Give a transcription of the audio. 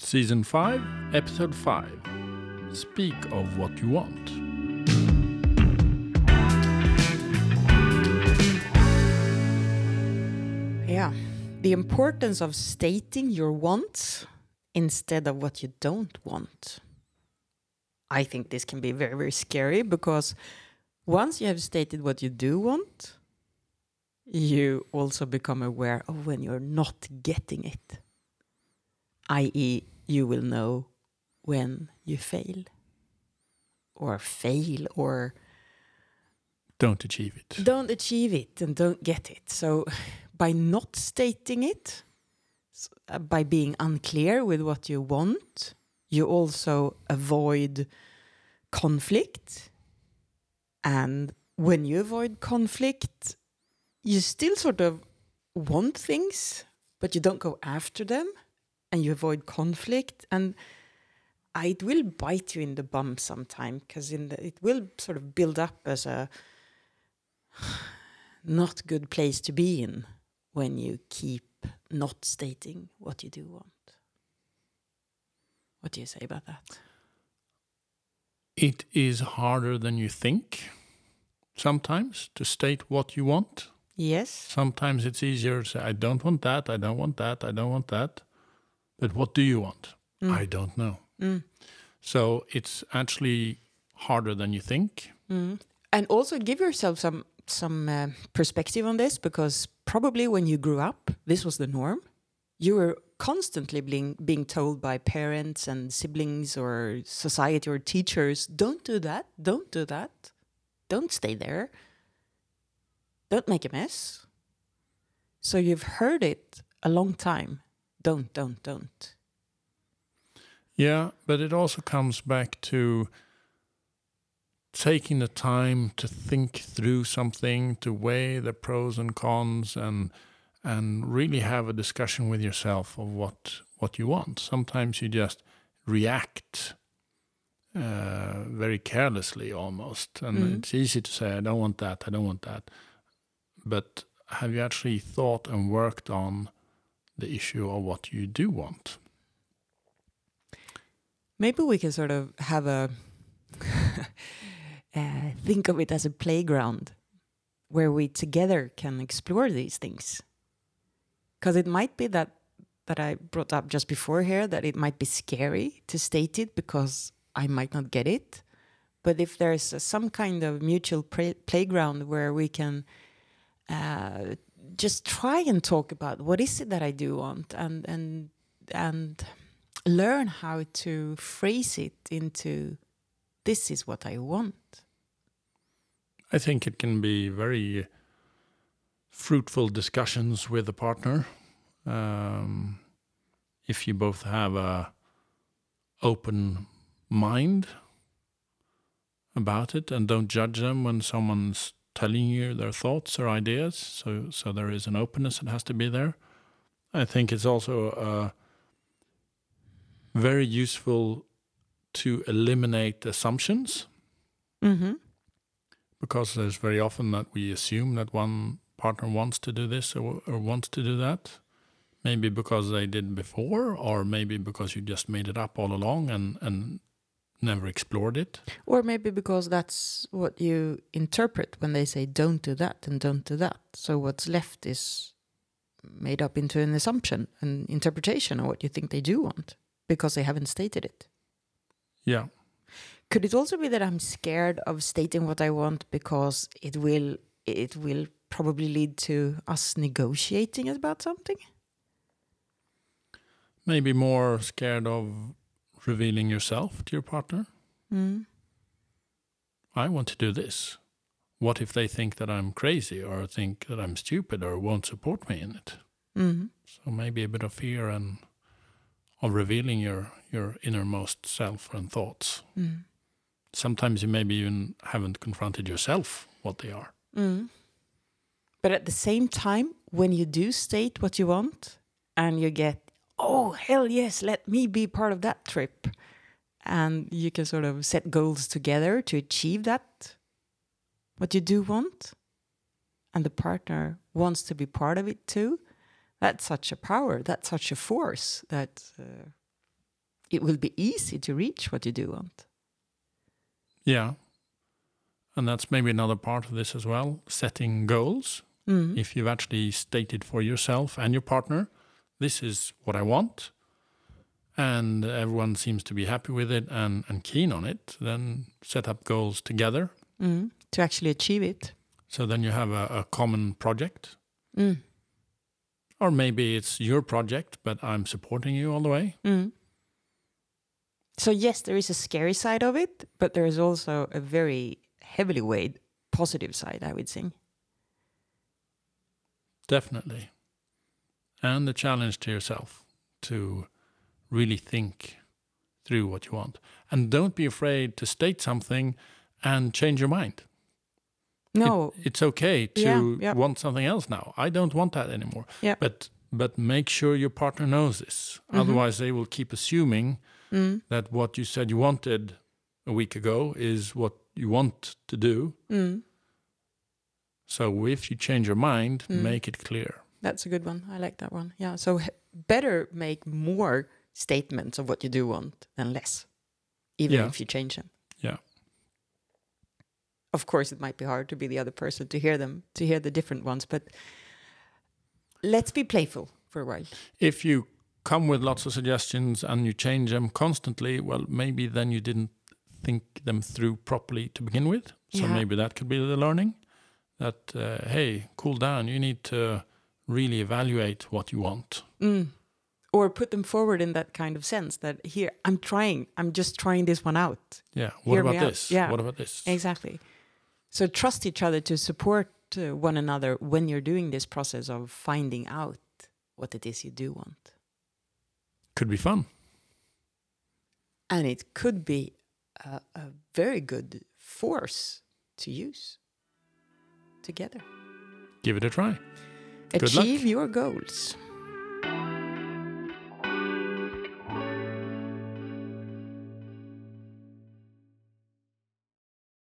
Season 5, Episode 5 Speak of What You Want. Yeah. The importance of stating your wants instead of what you don't want. I think this can be very, very scary because once you have stated what you do want, you also become aware of when you're not getting it. I.e., you will know when you fail, or fail, or Don't achieve it. don't achieve it and don't get it. So, by not stating it, uh, by being unclear with what you want, you also avoid conflict. And when you avoid conflict, you still sort of want things, but you don't go after them and you avoid conflict. And it will bite you in the bum sometime because in the, it will sort of build up as a not good place to be in when you keep not stating what you do want. What do you say about that? It is harder than you think sometimes to state what you want. Yes. Sometimes it's easier to say, I don't want that, I don't want that, I don't want that. But what do you want? I don't know. Mm. So it's actually harder than you think. Mm. And also give yourself some some uh, perspective on this because probably when you grew up, this was the norm. You were constantly being being told by parents and siblings or society or teachers, "Don't do that. Don't do that. Don't stay there. Don't make a mess." So you've heard it a long time. Don't, don't, don't. Yeah, but it also comes back to taking the time to think through something, to weigh the pros and cons, and and really have a discussion with yourself of what what you want. Sometimes you just react uh, very carelessly, almost, and Mhm. it's easy to say, "I don't want that. I don't want that," but have you actually thought and worked on the issue of what you do want? Maybe we can sort of have a uh, think of it as a playground where we together can explore these things. Because it might be that that I brought up just before here that it might be scary to state it because I might not get it. But if there's uh, some kind of mutual play- playground where we can uh, just try and talk about what is it that I do want and and and learn how to phrase it into this is what I want. I think it can be very fruitful discussions with a partner um, if you both have a open mind about it and don't judge them when someone's telling you their thoughts or ideas. So, so there is an openness that has to be there. I think it's also uh, very useful to eliminate assumptions Mm-hmm. because there's very often that we assume that one partner wants to do this or, or wants to do that maybe because they did before or maybe because you just made it up all along and and never explored it Or maybe because that's what you interpret when they say don't do that and don't do that. So what's left is made up into an assumption, an interpretation of what you think they do want because they haven't stated it. yeah Could it also be that I'm scared of stating what I want because it will it will probably lead to us negotiating about something? maybe more scared of revealing yourself to your partner Mm. i want to do this what if they think that i'm crazy or think that i'm stupid or won't support me in it Mm. So maybe a bit of fear and of revealing your your innermost self and thoughts. Mm. Sometimes you maybe even haven't confronted yourself what they are. Mm. But at the same time, when you do state what you want and you get, oh, hell yes, let me be part of that trip, and you can sort of set goals together to achieve that, what you do want, and the partner wants to be part of it too, that's such a power, that's such a force that uh, it will be easy to reach what you do want. Yeah. And that's maybe another part of this as well setting goals. Mm. If you've actually stated for yourself and your partner, this is what I want, and everyone seems to be happy with it and, and keen on it, then set up goals together. Mm. To actually achieve it. So then you have a, a common project. Mm. Or maybe it's your project, but I'm supporting you all the way. Mm. So yes, there is a scary side of it, but there is also a very heavily weighed positive side, I would say. Definitely. And the challenge to yourself to really think through what you want. And don't be afraid to state something and change your mind. No, It- it's okay to Yeah, yeah. want something else now. I don't want that anymore. Yeah. But but make sure your partner knows this. Mhm. Otherwise they will keep assuming mm, that what you said you wanted a week ago is what you want to do. mm, So if you change your mind, Mm. make it clear. That's a good one. I like that one. Yeah. So better make more statements of what you do want than less, even Yeah. if you change them. Yeah. Of course, it might be hard to be the other person to hear them, to hear the different ones, but let's be playful for a while. If you come with lots of suggestions and you change them constantly, well, maybe then you didn't think them through properly to begin with. So Yeah. maybe that could be the learning that, uh, hey, cool down. You need to really evaluate what you want. Mm. Or put them forward in that kind of sense that here, I'm trying, I'm just trying this one out. Yeah. What Hear about out. this? Yeah. What about this? Exactly. So trust each other to support uh, one another when you're doing this process of finding out what it is you do want. Could be fun. And it could be a, a very good force to use together. Give it a try. Achieve your goals.